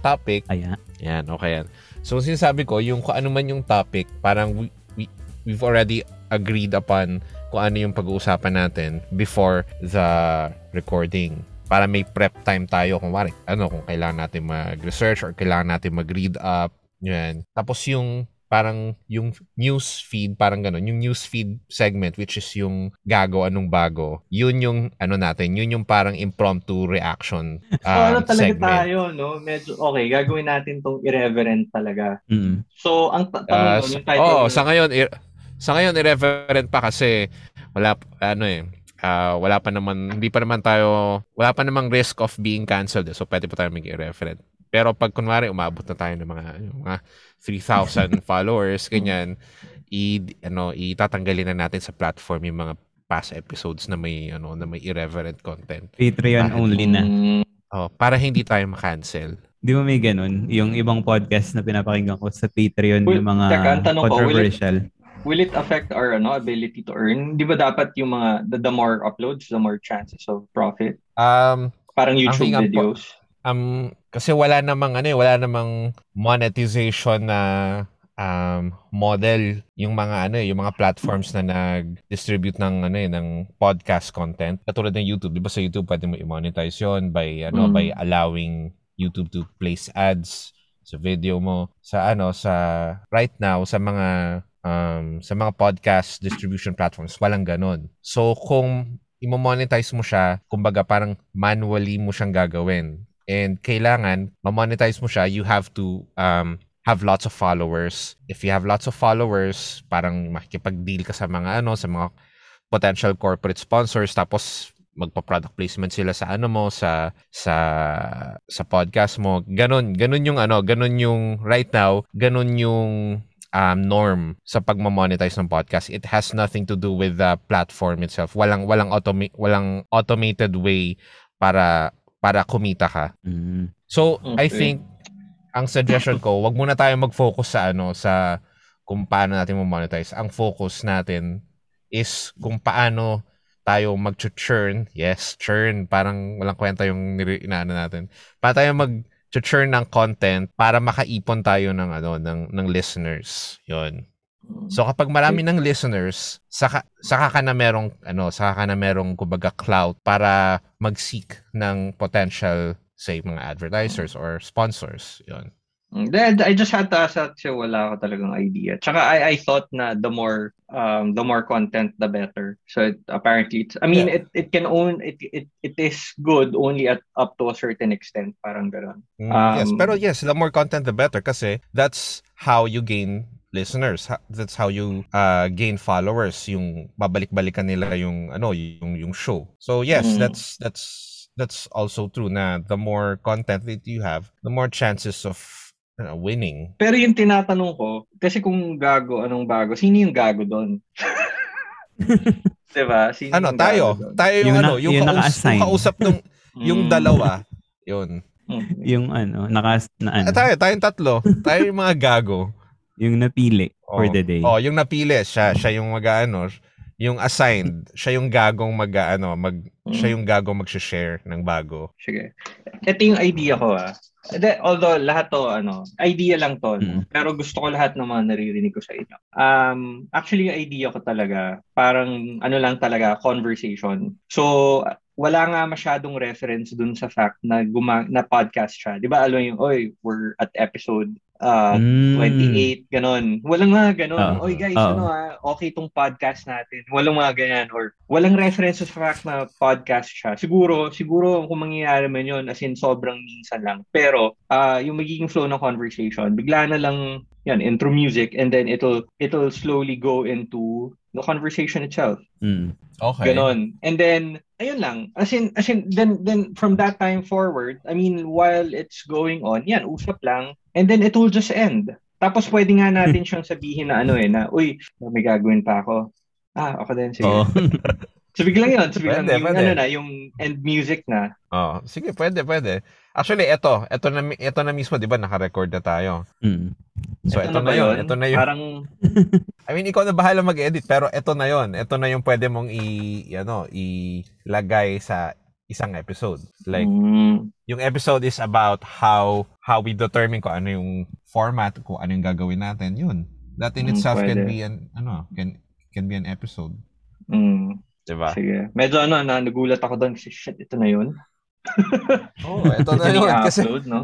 topic. Ayan. Yan, okay yan. So, sinasabi ko, yung kung ano man yung topic, parang we, we, we've already agreed upon kung ano yung pag-uusapan natin before the recording. Para may prep time tayo kung wari, ano, kung kailangan natin mag-research or kailangan natin mag-read up. Yan. Tapos yung parang yung news feed, parang ganun, yung news feed segment which is yung gago anong bago, yun yung ano natin, yun yung parang impromptu reaction um, so ano talaga segment. tayo, no? Medyo, okay, gagawin natin tong irreverent talaga. Mm. So, ang ta- tanong uh, yung title. oh, sa ngayon, ir- sa ngayon irreverent pa kasi wala ano eh, ah, wala pa naman hindi pa naman tayo wala pa namang risk of being canceled eh. so pwede pa tayo maging irreverent pero pag kunwari umabot na tayo ng mga yung mga 3,000 followers ganyan i ano itatanggalin na natin sa platform yung mga past episodes na may ano na may irreverent content Patreon Bakit? only na. Oh, para hindi tayo ma-cancel Di ba may ganun? Yung ibang podcast na pinapakinggan ko sa Patreon, Well, yung mga teka, tanong ko, will it- controversial. will it affect our ano ability to earn? Di ba dapat yung mga, the, the more uploads, the more chances of profit? um Parang YouTube ang po- videos. Um, kasi wala namang ano eh, wala namang monetization na um, model yung mga ano eh, yung mga platforms na nag-distribute ng ano eh, ng podcast content. Katulad ng YouTube, 'di ba sa YouTube pwede mo i-monetize 'yon by ano Mm. by allowing YouTube to place ads sa video mo sa ano sa right now sa mga um, sa mga podcast distribution platforms walang ganon. So kung imo-monetize mo siya, kumbaga parang manually mo siyang gagawin. And kailangan ma-monetize mo siya, you have to um, have lots of followers. If you have lots of followers, parang makikipag-deal ka sa mga ano, sa mga potential corporate sponsors tapos magpa-product placement sila sa ano mo sa sa sa podcast mo. Ganon, ganon yung ano, ganon yung right now, ganon yung um, norm sa pagma-monetize ng podcast. It has nothing to do with the platform itself. Walang walang automa- walang automated way para para kumita ka. Mm. So, I Okay. think ang suggestion ko, wag muna tayo mag-focus sa ano sa kung paano natin mo-monetize. Ang focus natin is kung paano tayo mag-churn. Yes, churn. Parang walang kwenta yung nire- inaano natin. Paano tayo mag-churn ng content para makaipon tayo ng ano ng ng listeners. 'Yon. So kapag marami ng listeners, saka saka ka na merong ano, saka ka na merong kumbaga clout para mag-seek ng potential say mga advertisers or sponsors. 'Yon. Mm, then, I just had to ask that siya wala ako talagang idea. Tsaka I, I thought na the more um the more content the better. So it, apparently it's, I mean it it can own it it it is good only at up to a certain extent parang gano'n. Mm, Um, yes, pero yes, the more content the better kasi that's how you gain listeners. Ha- That's how you uh, gain followers. Yung babalik-balikan nila yung ano, yung yung show. So yes, Mm. that's that's that's also true na the more content that you have, the more chances of uh, winning. Pero yung tinatanong ko, kasi kung gago, anong bago? Sino yung gago doon? diba? Sino Ano, yung tayo, tayo yung, Yung ano, yung, yung kaus- kausap nung yung Mm. dalawa. Yun. Mm. Yung ano, naka, na, ano, Eh, tayo, tayong tatlo. tayo yung mga gago. yung napili for Oh. the day. Oh, yung napili, siya, siya yung mag-ano, yung assigned, siya yung gagong mag-ano, mag siya yung gagong mag-share ng bago. Sige. Ito yung idea ko ah. Although lahat to ano, idea lang to, no? Mm. pero gusto ko lahat ng mga naririnig ko sa inyo. Um, actually yung idea ko talaga, parang ano lang talaga, conversation. So, wala nga masyadong reference dun sa fact na guma na podcast siya. 'Di ba? Alam yung, oy, we're at episode uh, Mm. 28, ganon. Walang mga ganon. Oo. Oy guys, Oo. ano ah, okay tong podcast natin. Walang mga ganyan. Or walang reference sa fact na podcast siya. Siguro, siguro kung mangyayari man yun, as in sobrang minsan lang. Pero, ah yung magiging flow ng conversation, bigla na lang yan, intro music, and then it'll, it'll slowly go into the conversation itself. Mm. Okay. Ganon. And then, ayun lang. As in, as in, then, then from that time forward, I mean, while it's going on, yan, usap lang. And then it will just end. Tapos pwede nga natin siyang sabihin na ano eh, na, uy, may gagawin pa ako. Ah, ako din, sige. Oo. So biglang yun, biglang Pwede, yung pwede. ano na, yung end music na. Oh, sige, pwede, pwede. Actually, eto, eto na mi- eto na mismo, 'di ba, naka-record na tayo. Mm. So Ito eto, na na, yun? eto na 'yon. Parang, I mean, ikaw na bahala mag-edit, pero eto na 'yon. Eto na yung pwede mong i ano, ilagay sa isang episode. Like, Mm. yung episode is about how how we determine kung ano yung format, kung ano yung gagawin natin, yun. That in Mm, itself can pwede. be an ano, can can be an episode. Mm. 'Di ba? Sige. Medyo ano, na, nagulat ako doon kasi shit, ito na yun. Oh, eto na Ito yun kasi upload, no?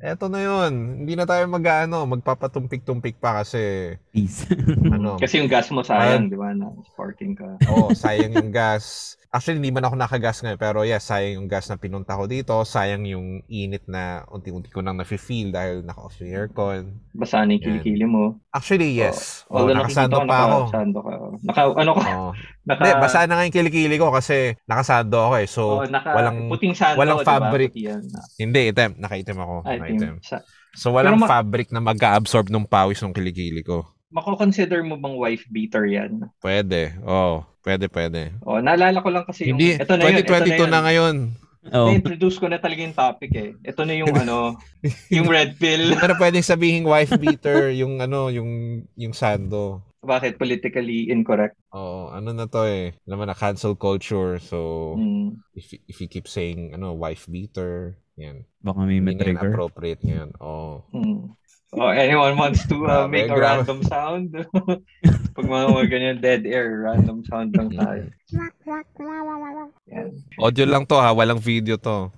Eto na yun. Hindi na tayo mag-ano, magpapatumpik-tumpik pa kasi Peace. ano. Kasi yung gas mo sayang, di ba? Na sparking ka. oh, sayang yung gas. Actually, hindi man ako nakagas ngayon, pero yes, sayang yung gas na pinunta ko dito. Sayang yung init na unti-unti ko nang nafe-feel dahil naka-off yung aircon. Basa na yung kilikili mo. Actually, yes. Oh, nakikita nakasando pa ako. Nakasando ka. Naka, ano ka? Oh. Naka, Hindi, basa na nga yung kilikili ko kasi nakasando ako eh. So, oh, naka, walang puting sando, walang fabric. Yan. hindi, item. Nakaitim ako. Ay, Nakaitim. Sa, So, walang Pero ma- fabric na mag-absorb ng pawis ng kilikili ko. mako-consider mo bang wife beater yan? Pwede. Oh, pwede, pwede. Oh, naalala ko lang kasi yung, Hindi, ito na yun, ito 2022 na yun. na ngayon. oh. Na-introduce ko na talaga yung topic eh. Ito na yung ano, yung red pill. Na pwedeng sabihin wife beater yung ano, yung yung sando. Bakit politically incorrect? Oo, ano na to eh. Alam mo na, cancel culture. So, Hmm. if, if you keep saying, ano, wife beater, yan. Baka may Hindi matrigger. appropriate ngayon. Oo. Hmm. Oh, anyone wants to uh, Grabe, make a random sound? Pag mga mga ganyan, dead air, random sound lang tayo. Yan. Audio lang to ha, walang video to.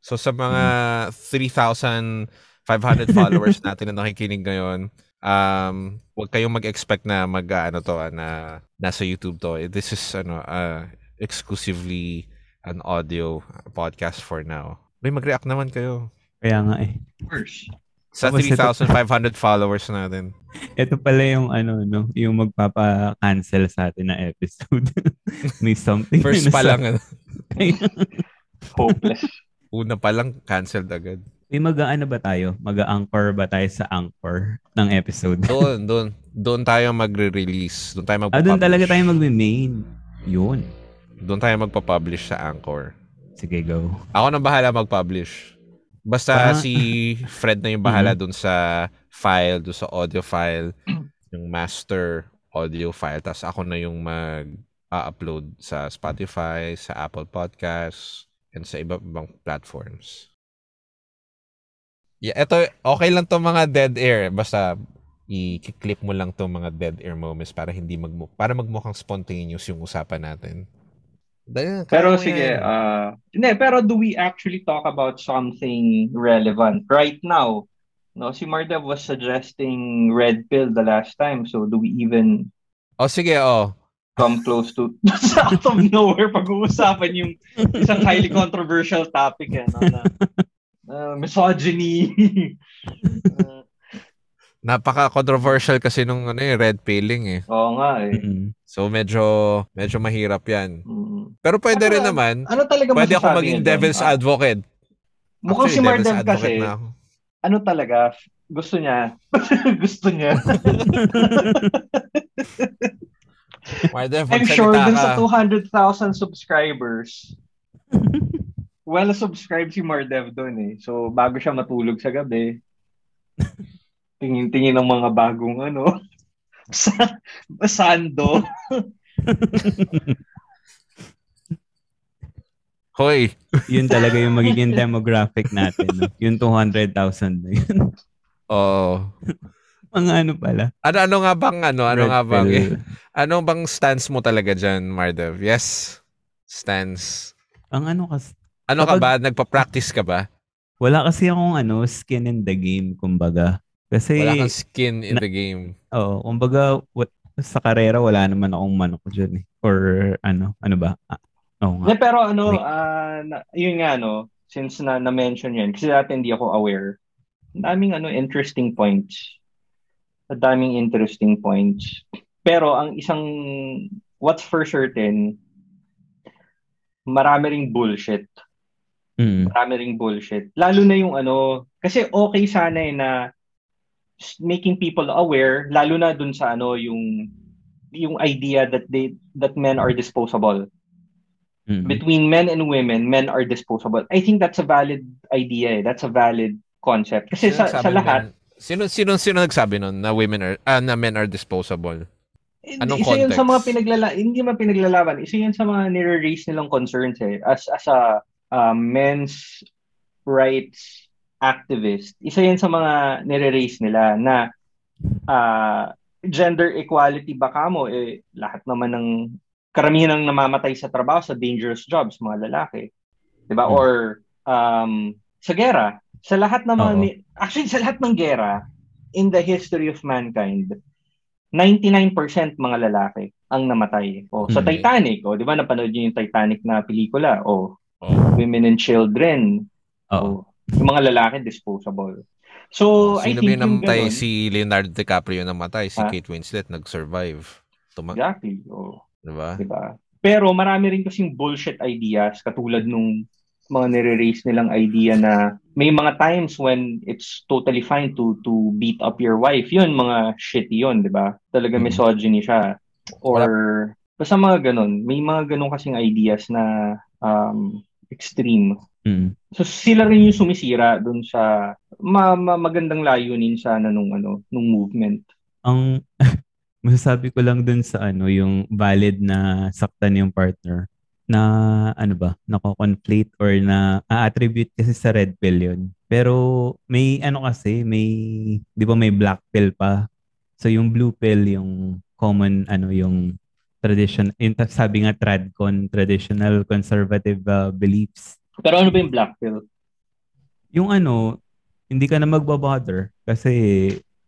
So, sa mga 3,500 followers natin na nakikinig ngayon, um, huwag kayong mag-expect na mag, ah, ano to, ah, na nasa YouTube to. This is, ano, uh, exclusively an audio podcast for now. May mag-react naman kayo. Kaya nga eh. Of course. Sa Tapos ito- 3,500 followers natin. Ito pala yung ano, no? Yung magpapa-cancel sa atin na episode. may something. First pa sa- lang, ano, Hopeless. una pa lang, canceled agad. May mag-ano ba tayo? Mag-anchor ba tayo sa anchor ng episode? Doon, doon. Doon tayo magre-release. Doon tayo ah, magpa-publish. doon talaga tayo mag-main. Yun. Doon tayo magpa-publish sa Anchor. Sige, go. Ako na bahala mag-publish. Basta Ah. si Fred na yung bahala dun sa file, dun sa audio file, yung master audio file. Tapos ako na yung mag-upload sa Spotify, sa Apple Podcasts, and sa iba ibang platforms. Yeah, eto, okay lang to mga dead air. Basta i-clip mo lang to mga dead air moments para hindi magmu para magmukhang spontaneous yung usapan natin. Pero sige, uh, hindi, pero do we actually talk about something relevant right now? No, si Mardev was suggesting red pill the last time. So do we even oh, sige, oh. come close to out of nowhere pag-uusapan yung isang highly controversial topic eh, no, na, uh, misogyny. Uh, Napaka-controversial kasi nung ano eh, red pilling eh. Oo nga eh. So medyo medyo mahirap 'yan. Pero pwede Ano- rin naman. Ano talaga Pwede ako maging devil's Ah, advocate. Mukhang si Actually, advocate kasi, na ako. ano talaga, gusto niya. gusto niya. Mardev, I'm sure dun sa ka. 200,000 subscribers, well subscribed si Mardev doon eh. So, bago siya matulog sa gabi, tingin-tingin ng mga bagong ano, sa sando. Hoy, Yun talaga yung magiging demographic natin. No? Yung 200,000 na yun. oh. Mga ano pala. Ano ano nga bang ano, ano Red nga bang pill. ano bang stance mo talaga diyan, Mardev? Yes. Stance. Ang ano kasi, Ano ka Kapag- ba? Nagpa-practice ka ba? wala kasi akong ano, skin in the game, kumbaga. Kasi, Wala kang skin in the game. oo, kumbaga, what, sa karera, wala naman akong manok dyan eh. Or ano, ano ba? Ah, oo nga. Yeah, pero ano, na- yun nga no, since na na-mention yan, kasi dati hindi ako aware, ang daming ano, interesting points. Ang daming interesting points. Pero ang isang, what's for certain, marami ring bullshit. Mm. Marami ring bullshit. Lalo na yung ano, kasi okay sana eh na making people aware, lalo na dun sa ano, yung yung idea that they that men are disposable Mm. between men and women, men are disposable. I think that's a valid idea. Eh. That's a valid concept. Kasi sa, sa nagsabi lahat, nun? Sino sino sino nagsabi nun na women are ah, na men are disposable? Anong isa yun sa mga context? pinaglala hindi man pinaglalaban. Isa yun sa mga nire-raise nilang concerns eh as as a uh, men's rights activist, isa yan sa mga nire-raise nila na uh, gender equality ba kamo, eh, lahat naman ng karamihan ng namamatay sa trabaho sa dangerous jobs, mga lalaki. Diba? Hmm. Or um, sa gera, sa lahat ng mga, ni- actually sa lahat ng gera, in the history of mankind, 99% mga lalaki ang namatay. O sa hmm. Titanic, o di ba napanood niyo yung Titanic na pelikula? O oh. Women and Children. Oh. O, yung mga lalaki disposable. So, Sino I think ba namatay? Si Leonardo DiCaprio namatay. Si ha? Kate Winslet nag-survive. Tuma- exactly. O, diba? diba? Pero marami rin kasing bullshit ideas katulad nung mga nire-raise nilang idea na may mga times when it's totally fine to to beat up your wife. Yun, mga shitty yun, di ba? Talaga mm. misogyny siya. Or, basta mga ganun. May mga ganun kasing ideas na um, extreme. Mm. So sila rin yung sumisira dun sa ma- ma- magandang layunin sana nung ano, nung movement. Ang masasabi ko lang dun sa ano, yung valid na saktan yung partner na ano ba, nako-conflate or na a-attribute kasi sa red pill yun. Pero may ano kasi, may, di ba may black pill pa. So yung blue pill, yung common, ano, yung tradition, yung sabi nga tradcon, traditional conservative uh, beliefs. Pero ano ba yung black pill? Yung ano, hindi ka na magbabother kasi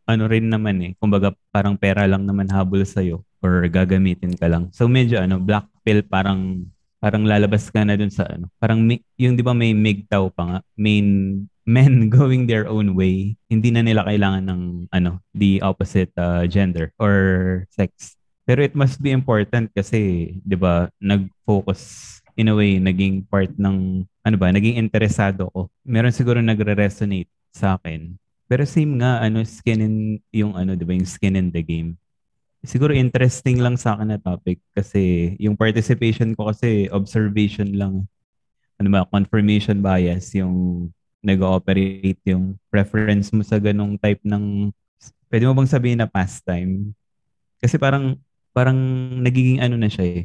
ano rin naman eh, kumbaga parang pera lang naman habol sa'yo or gagamitin ka lang. So medyo ano, black pill parang parang lalabas ka na dun sa ano. Parang yung 'di ba may MGTOW pa nga, main men going their own way, hindi na nila kailangan ng ano, the opposite uh, gender or sex. Pero it must be important kasi 'di ba, nag-focus in a way naging part ng ano ba, naging interesado ko. Meron siguro nagre-resonate sa akin. Pero same nga ano skin in yung ano 'di ba, yung skin in the game siguro interesting lang sa akin na topic kasi yung participation ko kasi observation lang. Ano ba, confirmation bias yung nag-ooperate yung preference mo sa ganong type ng pwede mo bang sabihin na pastime? Kasi parang parang nagiging ano na siya eh.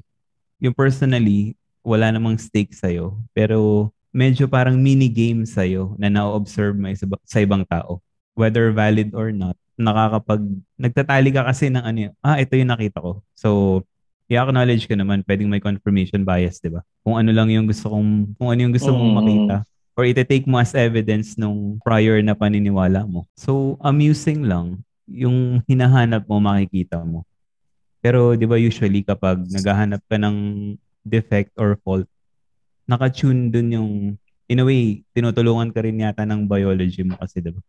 Yung personally, wala namang stake sa'yo. Pero medyo parang mini game sa'yo na na-observe mo sa, sa ibang tao. Whether valid or not nakakapag nagtatali ka kasi ng ano, ah ito yung nakita ko. So i-acknowledge ko naman, pwedeng may confirmation bias, 'di ba? Kung ano lang yung gusto kong kung ano yung gusto mong mm. makita or ite-take mo as evidence nung prior na paniniwala mo. So amusing lang yung hinahanap mo makikita mo. Pero 'di ba usually kapag naghahanap ka ng defect or fault, naka-tune dun yung in a way tinutulungan ka rin yata ng biology mo kasi 'di ba?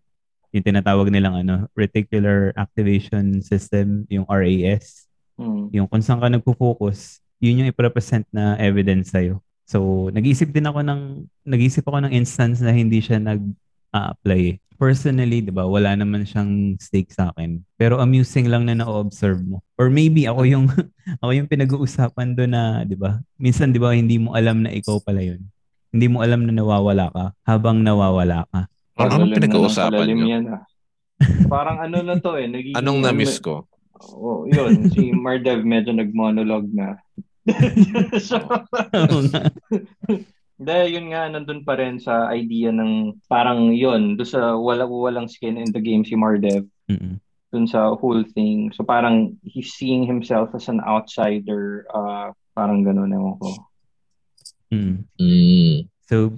yung tinatawag nilang ano, reticular activation system, yung RAS. Mm. Yung kung saan ka nagpo-focus, yun yung i-represent na evidence sa'yo. So, nag-isip din ako ng, nag-isip ako ng instance na hindi siya nag-apply. Personally, di ba, wala naman siyang stake sa akin. Pero amusing lang na na-observe mo. Or maybe ako yung, ako yung pinag-uusapan doon na, di ba, minsan, di ba, hindi mo alam na ikaw pala yun. Hindi mo alam na nawawala ka habang nawawala ka. Parang anong pinag-uusapan nyo? Yan, ah. Parang ano na to eh. Nagiging, anong na-miss ko? Oh, yun. Si Mardev medyo nag-monologue na. Hindi, yun nga, nandun pa rin sa idea ng parang yun, do sa wala, walang skin in the game si Mardev. Mm-hmm. Dun sa whole thing. So parang he's seeing himself as an outsider. Uh, parang ganun, ewan ko. Mm. Mm. So,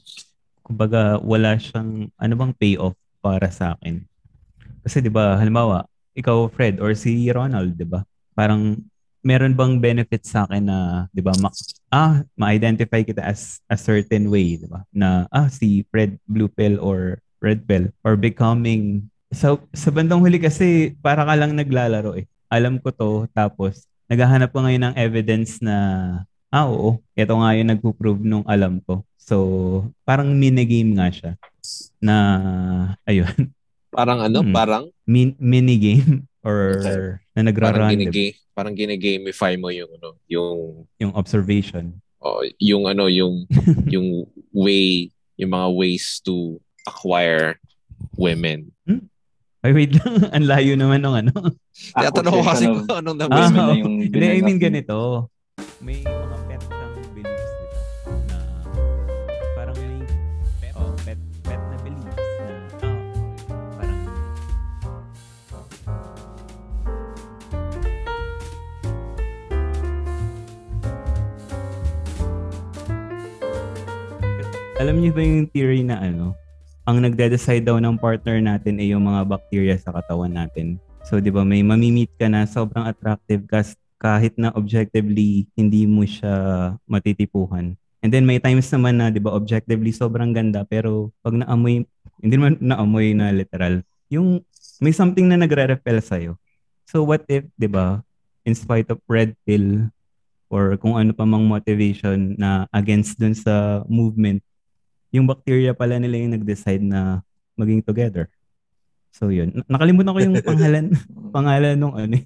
kumbaga wala siyang ano bang payoff para sa akin. Kasi 'di ba, halimbawa, ikaw Fred or si Ronald, 'di ba? Parang meron bang benefit sa akin na 'di ba, ma- ah, ma-identify kita as a certain way, 'di ba? Na ah si Fred blue pill or red pill or becoming sa sa bandang huli kasi para ka lang naglalaro eh. Alam ko to tapos naghahanap ko ngayon ng evidence na ah oo, ito nga yung nagpo-prove nung alam ko. So, parang mini-game nga siya na, ayun. Parang ano? Hmm. Parang? Min- mini-game or okay. na nagra Parang, ginigame, parang mo yung ano, yung yung observation. Oh, yung ano, yung yung way, yung mga ways to acquire women. Hmm? Ay, wait lang. Ang layo naman ng ano. Kaya tanong ko kasi kung anong na ah, na yung Hindi, I mean ganito. May alam niyo ba yung theory na ano, ang nagde-decide daw ng partner natin ay yung mga bacteria sa katawan natin. So, di ba, may mamimit ka na sobrang attractive kas kahit na objectively hindi mo siya matitipuhan. And then may times naman na, di ba, objectively sobrang ganda pero pag naamoy, hindi naman naamoy na literal, yung may something na nagre-repel sa'yo. So what if, di ba, in spite of red pill or kung ano pa mang motivation na against dun sa movement, yung bacteria pala nila yung nag-decide na maging together. So yun. Nakalimutan ko yung pangalan pangalan nung ano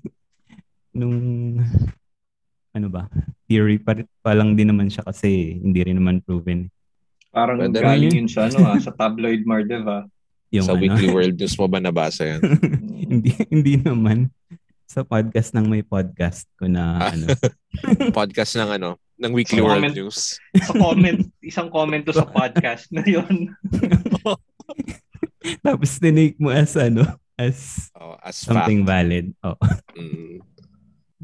nung ano ba? Theory pa, pa lang din naman siya kasi hindi rin naman proven. Parang Pwede galing yun sa ano ah, sa tabloid Mardev ah. Yung Sa ano, Weekly World News mo ba nabasa yan? hindi hindi naman sa podcast ng may podcast ko na Ah. ano. Podcast ng ano, ng Weekly Sa World comment. News. sa comment, isang comment to sa podcast na yun. Tapos tinake mo as ano, as Oh, as something fact. valid. Oh. Mm.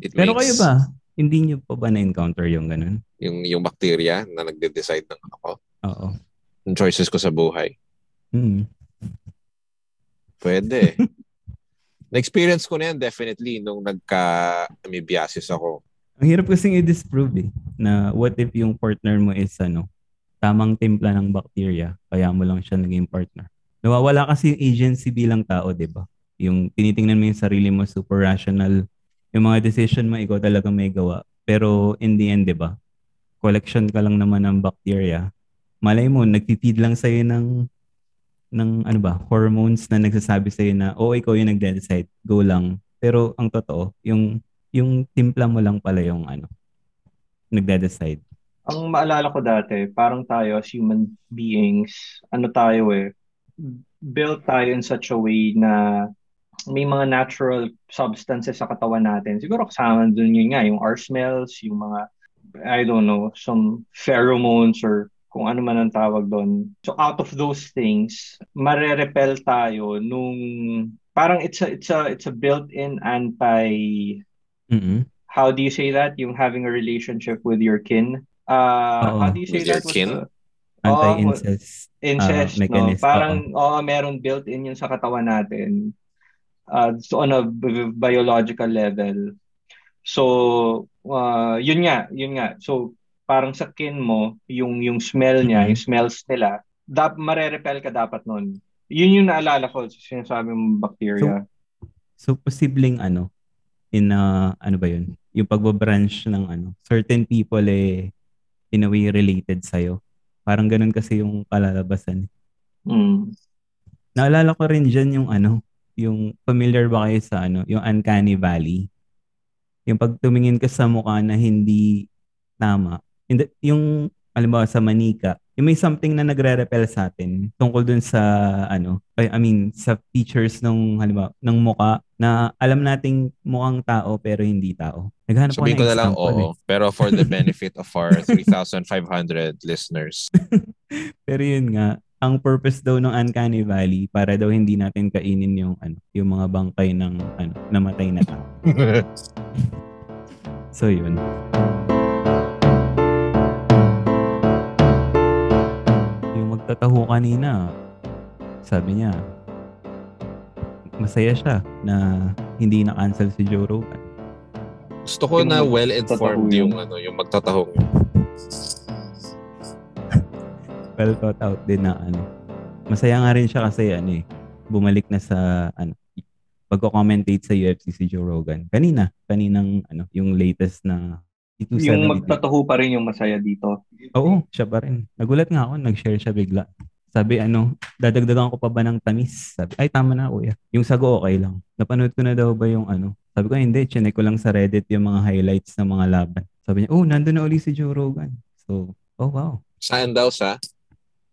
It Pero makes kayo ba? Hindi niyo pa ba na-encounter yung ganun? Yung, yung bacteria na nagde-decide ng ako, Oo. ng choices ko sa buhay. Hmm. Pwede. Na-experience ko na yan definitely nung nagka-amoebiasis ako. Ang hirap kasing i-disprove eh, na what if yung partner mo is ano, tamang timpla ng bacteria, kaya mo lang siya naging partner. Nawawala kasi yung agency bilang tao, di ba? Yung tinitingnan mo yung sarili mo, super rational. Yung mga decision mo, ikaw talaga may gawa. Pero in the end, di ba? Collection ka lang naman ng bacteria. Malay mo, nagtitid lang sa'yo ng ng ano ba, hormones na nagsasabi sa'yo na, oo, ikaw yung nagde-decide, go lang. Pero ang totoo, yung yung timpla mo lang pala yung ano, nagde-decide. Ang maalala ko dati, parang tayo as human beings, ano tayo eh, built tayo in such a way na may mga natural substances sa katawan natin. Siguro kasama dun yun nga, yung our smells, yung mga, I don't know, some pheromones or kung ano man ang tawag doon. So out of those things, marerepel tayo nung parang it's a it's a it's a built-in anti mm how do you say that? Yung having a relationship with your kin. Uh, Oo. how do you say With your that? What's kin? the- Anti-incest. incest, Ah, no? mechanism, Parang, oo, meron built-in yun sa katawan natin. Uh, so on a b- biological level. So, uh, yun nga, yun nga. So, parang sa kin mo, yung, yung smell niya, Mhm. yung smells nila, dap, marerepel ka dapat nun. Yun yung naalala ko, sinasabi mong bacteria. So, posibleng ano, in a, ano ba yun? Yung pagbabranch ng ano, certain people eh, in a way related sa'yo. Parang ganun kasi yung kalalabasan. Mm. Naalala ko rin dyan yung ano, yung familiar ba kayo sa ano, yung uncanny valley? Yung pag tumingin ka sa mukha na hindi tama. Hindi, yung, alam ba, sa manika, yung may something na nagre-repel sa atin tungkol dun sa, ano, I mean, sa features ng, halimbawa, ng mukha na alam nating mukhang tao pero hindi tao. Naghanap Sabihin ko ng na lang, oo. eh. Pero for the benefit of our 3,500 listeners. Pero yun nga, ang purpose daw ng Uncanny Valley para daw hindi natin kainin yung ano, yung mga bangkay ng ano, namatay na tao. So yun. Magtataho kanina, sabi niya, masaya siya na hindi na-cancel si Joe Rogan. Gusto ko Yung na well-informed yun. yung ano, yung magtatahong. Well thought out din na ano. Masaya nga rin siya kasi ano eh, bumalik na sa ano, pagko-commentate sa UFC si Joe Rogan. Kanina, kaninang ano, yung latest na Yung 270. magtataho pa rin yung masaya dito. Oo, siya pa rin. Nagulat nga ako, nag-share siya bigla. Sabi ano, dadagdagan ko pa ba ng tamis? Sabi, ay tama na kuya. Yung sago okay lang. Napanood ko na daw ba yung ano? Sabi ko, hindi, chinek ko lang sa Reddit yung mga highlights ng mga laban. Sabi niya, oh, nandun na uli si Joe Rogan. So, oh wow. Saan daw sa?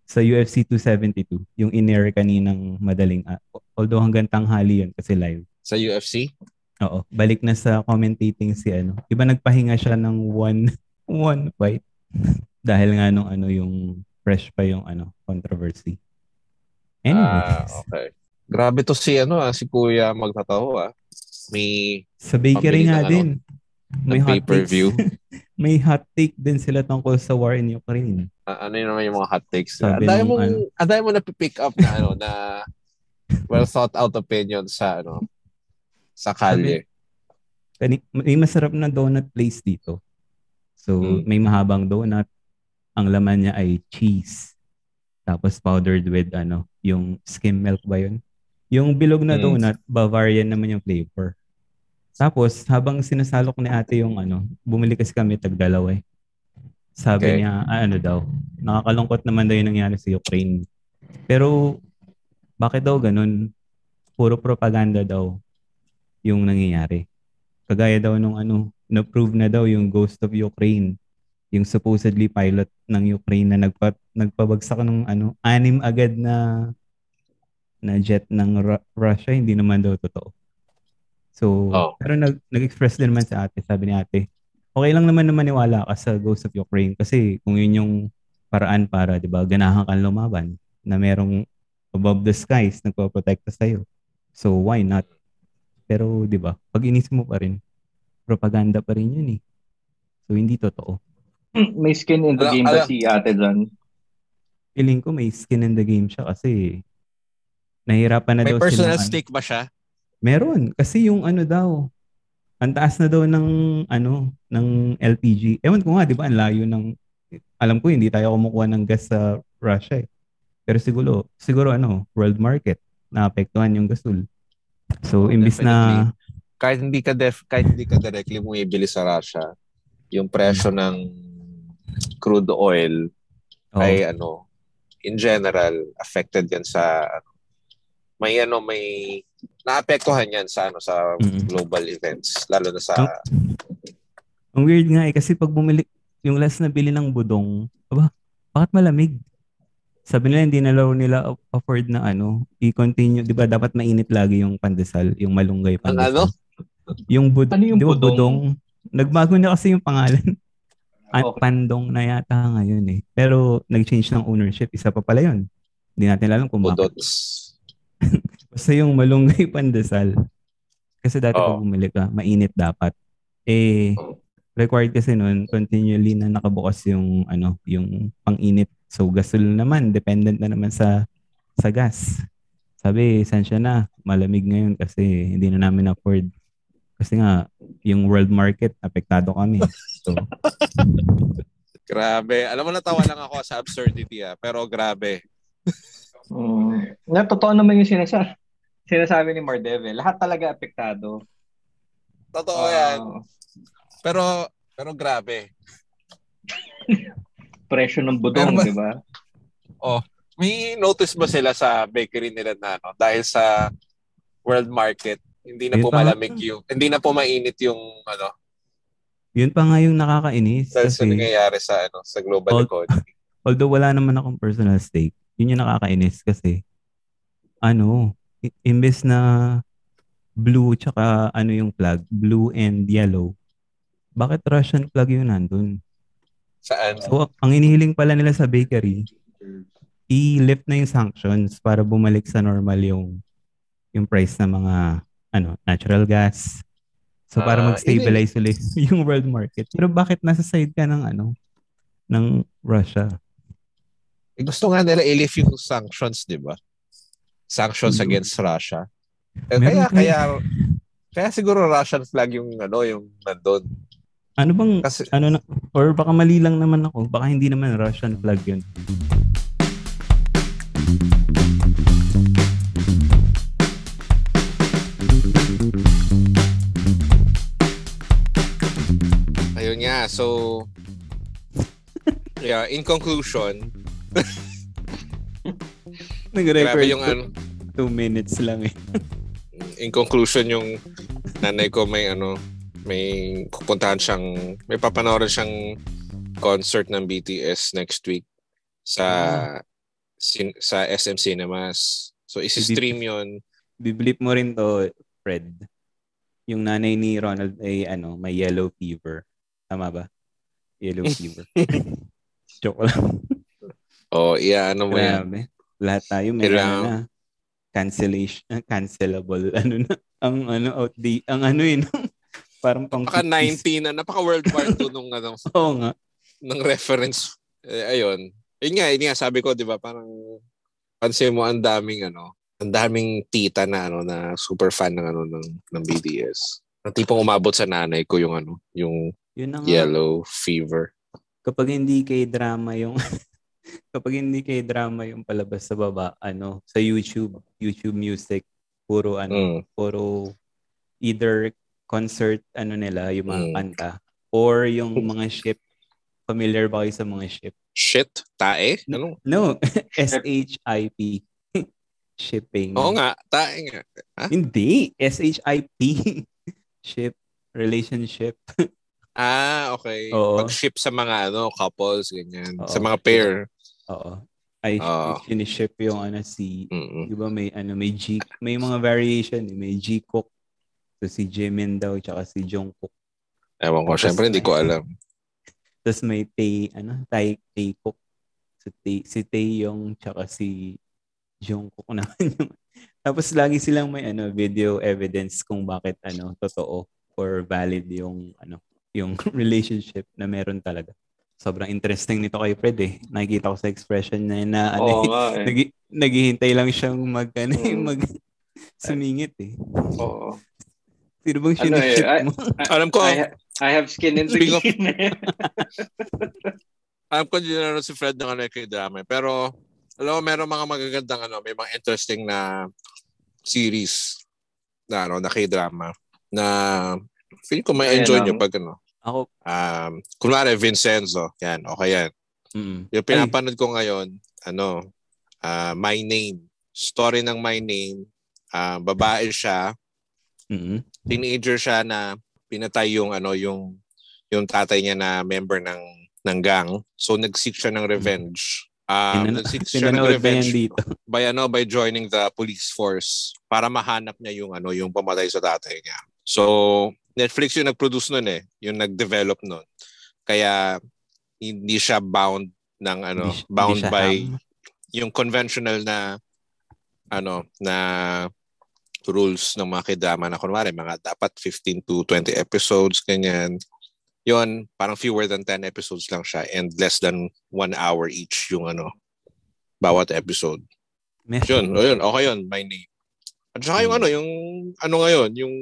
Sa UFC 272, yung in-air kaninang madaling, ah, although hanggang tanghali yun kasi live. Sa UFC? Oo, balik na sa commentating si ano. Iba nagpahinga siya ng one one fight dahil nga nung ano yung fresh pa yung ano controversy. Ah, Anyways, okay. Grabe to si ano ah, si Kuya magtataho ah. May sa bakery nga ng ano. din. May hot pay-per-view. may hot take din sila tungkol sa war in Ukraine. Ah, ano yun naman yung mga hot takes? Sabi Ang dami nung mong, ano. ang dami mo na pick up na ano, na well thought out opinion sa ano, sa kalye. Kani- May masarap na donut place dito. So, Mm. may mahabang donut. Ang laman niya ay cheese. Tapos powdered with ano, yung skim milk ba yun? Yung bilog na Mm. donut, Bavarian naman yung flavor. Tapos, habang sinasalok ni ate yung ano, bumili kasi kami tagdalawa eh. Sabi Okay. niya, ah, ano daw, nakakalungkot naman daw yung nangyari sa Ukraine. Pero, bakit daw ganun? Puro propaganda daw yung nangyayari. Kagaya daw nung ano, na-prove na daw yung Ghost of Ukraine. Yung supposedly pilot ng Ukraine na nagpa, nagpabagsak ng ano, anim agad na na jet ng Ru- Russia, hindi naman daw totoo. So, Oh. pero nag, nag-express din naman sa ate, sabi ni ate, okay lang naman na maniwala ka sa Ghost of Ukraine kasi kung yun yung paraan para, di ba, ganahan kang lumaban na merong above the skies nagpaprotekta sa'yo. So, why not? Pero, di ba, pag inisip mo pa rin, propaganda pa rin yun eh. So, hindi totoo. May skin in the Alam- game ba si ate dyan? Feeling ko may skin in the game siya kasi nahirapan na May daw personal silang- stake ba siya? Meron. Kasi yung ano daw, ang taas na daw ng ano, ng LPG. Ewan ko nga, di ba, ang layo ng, alam ko hindi tayo kumukuha ng gas sa Russia eh. Pero siguro, siguro ano, world market, naapektuhan yung gasol. So, Oh, imbis na, Kahit hindi ka def, kahit hindi ka directly bumibili sa Russia, yung presyo ng crude oil oh, ay ano, in general, affected yan sa ano, may ano, may naapektuhan yan sa ano sa Mm. global events, lalo na sa Oh. ang weird nga eh, kasi pag bumili, yung last na bili ng budong, aba, bakit malamig? Sabi nila hindi na raw nila afford na ano, i-continue, 'di ba dapat mainit lagi yung pandesal, yung malunggay Ang pandesal. ano? Yung bud Ano yung di ba, budong? budong? Nagbago na kasi yung pangalan. An- Okay. Pandong na yata ngayon eh. Pero nag-change ng ownership, isa pa pala 'yun. Hindi natin alam kung bakit. Budots. Basta yung malunggay pandesal. Kasi dati Oo. pag bumili ka, mainit dapat. Eh, Oo. required kasi nun, continually na nakabukas yung, ano, yung pang-init. So, gasol naman, dependent na naman sa, sa gas. Sabi, saan siya na? Malamig ngayon kasi hindi na namin afford. Kasi nga, yung world market, apektado kami. So, Grabe. Alam mo, natawa lang ako sa absurdity ah. Pero grabe. Mm. Na, totoo naman yung sinasabi, sinasabi ni Mardeve. Lahat talaga apektado. Totoo Ah, yan. Pero, pero grabe. presyo ng ba- di ba? May notice ba sila sa bakery nila na ano, dahil sa world market, hindi na po malamig yung, hindi na po mainit yung ano, yun pa nga yung nakakainis. dahil sa nangyayari sa ano, sa global All- economy. although wala naman akong personal stake, yun yung nakakainis kasi ano, imbes na blue tsaka ano yung flag, blue and yellow, bakit Russian flag yun nandun? Saan? So, ang inihiling pala nila sa bakery, i-lift na yung sanctions para bumalik sa normal yung yung price ng mga ano, natural gas. So para Ah, mag-stabilize ulit yung world market. Pero bakit nasa side ka ng ano ng Russia? Eh, gusto nga nila i-lift yung sanctions, di ba? Sanctions Mm. against Russia. Eh, kaya, kaya, kaya siguro Russian flag yung ano, yung nandun. Ano bang Kasi, ano na or baka mali lang naman ako, baka hindi naman Russian flag yun. ayun nga, so, yeah, in conclusion, Nag-record yung ko, ano, two minutes lang eh. in conclusion yung nanay ko may ano may pupuntahan siyang may papanoorin siyang concert ng BTS next week sa sin, sa SM Cinemas. So isi-stream 'yon. Biblip mo rin to, Fred. Yung nanay ni Ronald ay ano, may yellow fever. Tama ba? Yellow fever. Joke lang. Oh, iya ano mo yan. Lahat tayo may Kailangan- na cancellation cancelable ano na ang ano out the ang ano yun Parang pang Napaka 50s. 19 na, napaka World War II nung ano, Oo nga. ng reference. Eh, ayun. Yun nga, yun nga, sabi ko, di ba, parang pansin mo ang daming ano, ang daming tita na ano na super fan ng ano ng ng BTS. Ang tipong umabot sa nanay ko yung ano, yung Yun na nga. yellow fever. Kapag hindi kay drama yung kapag hindi kay drama yung palabas sa baba, ano, sa YouTube, YouTube Music, puro ano, Mm. puro either concert ano nila, yung mga Mm. kanta or yung mga ship. Familiar ba kayo sa mga ship? Shit, tae? Ano? No, S-H-I-P. Shipping. Oo nga, tae nga. Hindi, S-H-I-P. Ship, relationship. Ah, okay. Oo. Pag-ship sa mga ano, couples, ganyan. Oo. Sa mga pair. Oo. Ay, Oo. siniship yung ano si, Mm-mm. di ba may ano, may G, may mga variation, eh. may G Cook. So si Jimin daw, tsaka si Jungkook. Ewan ko, syempre hindi ko alam. Tapos may Tay, ano, Tay, Tay Cook. Si Tay, si Tay yung, tsaka si Jungkook naman yung. Tapos lagi silang may ano, video evidence kung bakit ano, totoo or valid yung ano, yung relationship na meron talaga. Sobrang interesting nito kay Fred eh. Nakikita ko sa expression niya na ano, eh, nag- naghihintay lang siyang mag, ano, eh, Mm. mag sumingit eh. Oo. Sino bang Ano eh, siniship I- mo? Alam ko, I, ha- I have skin in the game. alam ko hindi na si Fred ng ano kay drama. Pero, alam mo, meron mga magagandang ano, may mga interesting na series na ano, na k-drama na feel ko may Ayan enjoy lang. nyo pag ano. Ako, Um, kunwari, Vincenzo. Yan, okay yan. mm, Yung pinapanood ko ngayon, ano, ah, My Name. Story ng My Name. Ah, babae siya. mm, Teenager siya na pinatay yung ano yung yung tatay niya na member ng ng gang. So nag-seek siya ng revenge. Um, nag-seek siya ng revenge dito? by ano by joining the police force para mahanap niya yung ano yung pamatay sa tatay niya. So Netflix yung nag-produce nun eh, yung nag-develop nun. Kaya hindi siya bound ng ano, Hindi bound hindi by ham. yung conventional na ano na rules ng mga kidama na kunwari mga dapat 15 to 20 episodes ganyan yon parang fewer than 10 episodes lang siya and less than 1 hour each yung ano bawat episode Mesh. yun o yun okay yun my name at saka yung Hmm. ano yung ano ngayon yung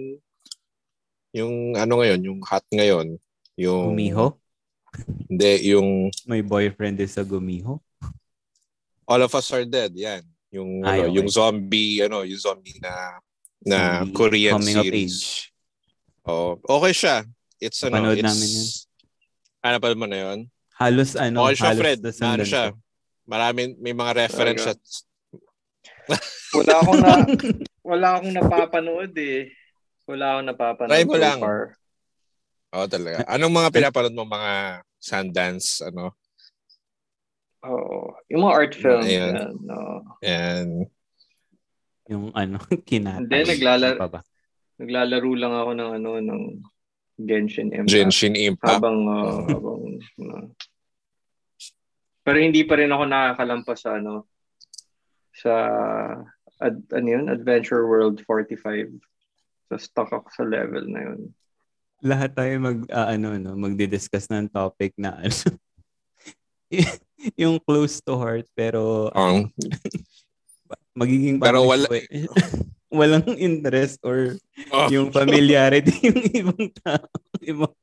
yung ano ngayon yung hot ngayon yung Gumiho? hindi yung My boyfriend is a gumiho? All of Us Are Dead, yan. Yung Ay, ano, okay. yung zombie ano, yung zombie na na Zombie Korean coming of series. age. Oh, okay siya. It's ano, Napanood it's namin yun. Ano pa mo na yun? Halos ano, okay siya, halos Fred. Ano siya? Marami may mga reference siya. wala akong na wala akong napapanood eh. Wala akong napapanood Try mo so lang. far. Oh, talaga. Anong mga pinapanood mo mga Sundance ano? Oo. Yung mga art films. Ayan. yan, oo. And Yung ano, kinatay. Hindi, naglala- Ano pa ba? Naglalaro lang ako ng ano ng Genshin Impact. Genshin Impact. Habang, uh, habang, uh, pero hindi pa rin ako nakakalampas sa ano, sa, ad, ano yun, Adventure World 45. So, stuck ako sa level na yun. Lahat tayo mag, ah, ano, no, magdi-discuss ng topic na ano, yung close to heart pero Um, magiging Pero wala- eh. walang interest or oh, yung familiarity yung ibang tao. Ibang,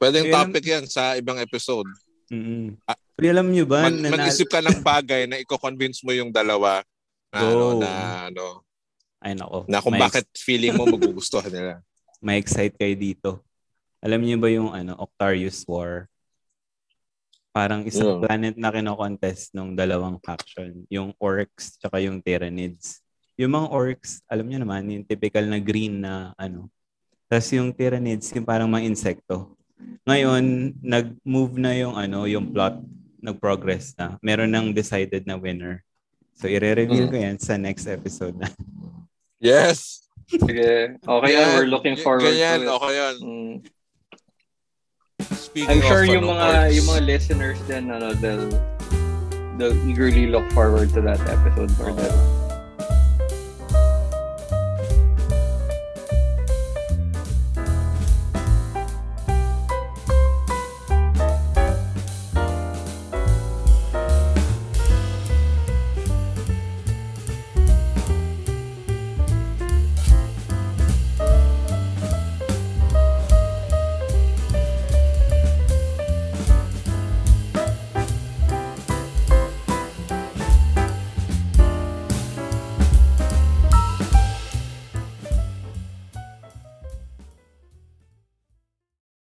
pwedeng Kaya- topic yan sa ibang episode. mm Ah, Pero alam nyo ba, Mag- na, mag-isip ka ng bagay na i-convince mo yung dalawa na, ano, Go. na, ano, ay nako, na kung may, bakit feeling mo magugustuhan nila. may excite kayo dito. Alam niyo ba yung ano, Octarius War? Parang isang Yeah. planet na kino-contest ng dalawang faction, yung Orcs tsaka yung Tyranids. Yung mga Orcs, alam niyo naman, yung typical na green na ano. Tapos yung Tyranids, yung parang mga insekto. Ngayon, nag-move na yung ano, yung plot, nag-progress na. Meron nang decided na winner. So, i-reveal Mm. ko yan sa next episode na. Yes! Sige. Okay yan, Yan. we're looking forward Ganyan, to it. okay yun. Mm. Speaking I'm sure of, yung ano, mga orcs, yung mga listeners din ano they'll they'll eagerly look forward to that episode or Oo. that